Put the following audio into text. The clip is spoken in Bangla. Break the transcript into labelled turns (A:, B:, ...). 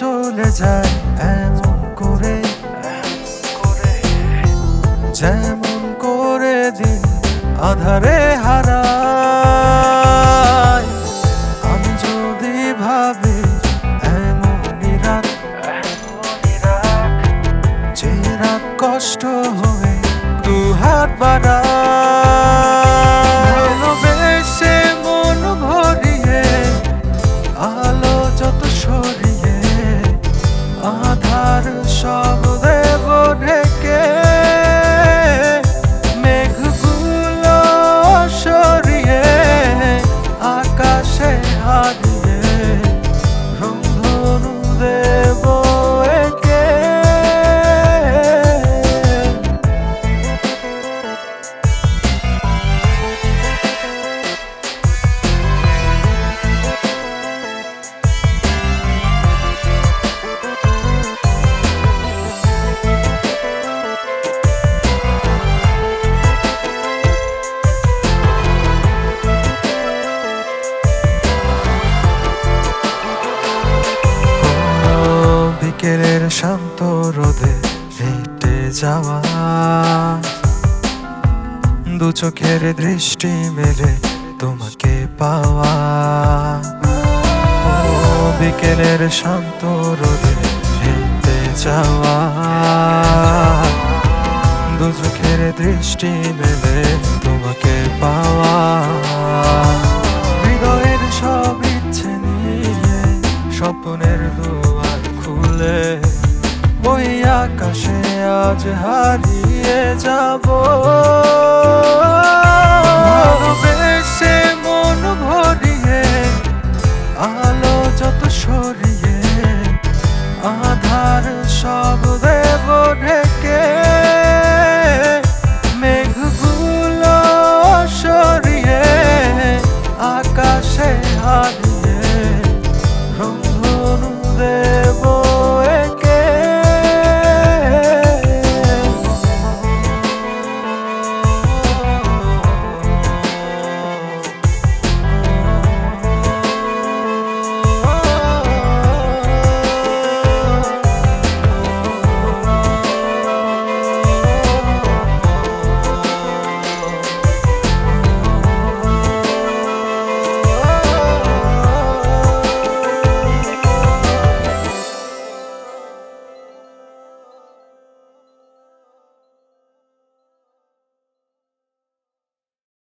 A: চলে যায় এমন করে। যেমন করে দিন আধারে হারা আমি যদি ভাবি এমনই রাত, যে রাত কষ্ট হয়ে দু হাত বাড়ায়। শান্ত রোদে হেঁটে যাওয়া। দু চোখের দৃষ্টি মেলে তোমাকে পাওয়া। বিকেলের শান্ত রোদে হেঁটে যাওয়া। দু চোখের দৃষ্টি মেলে আজ হারিয়ে যাব।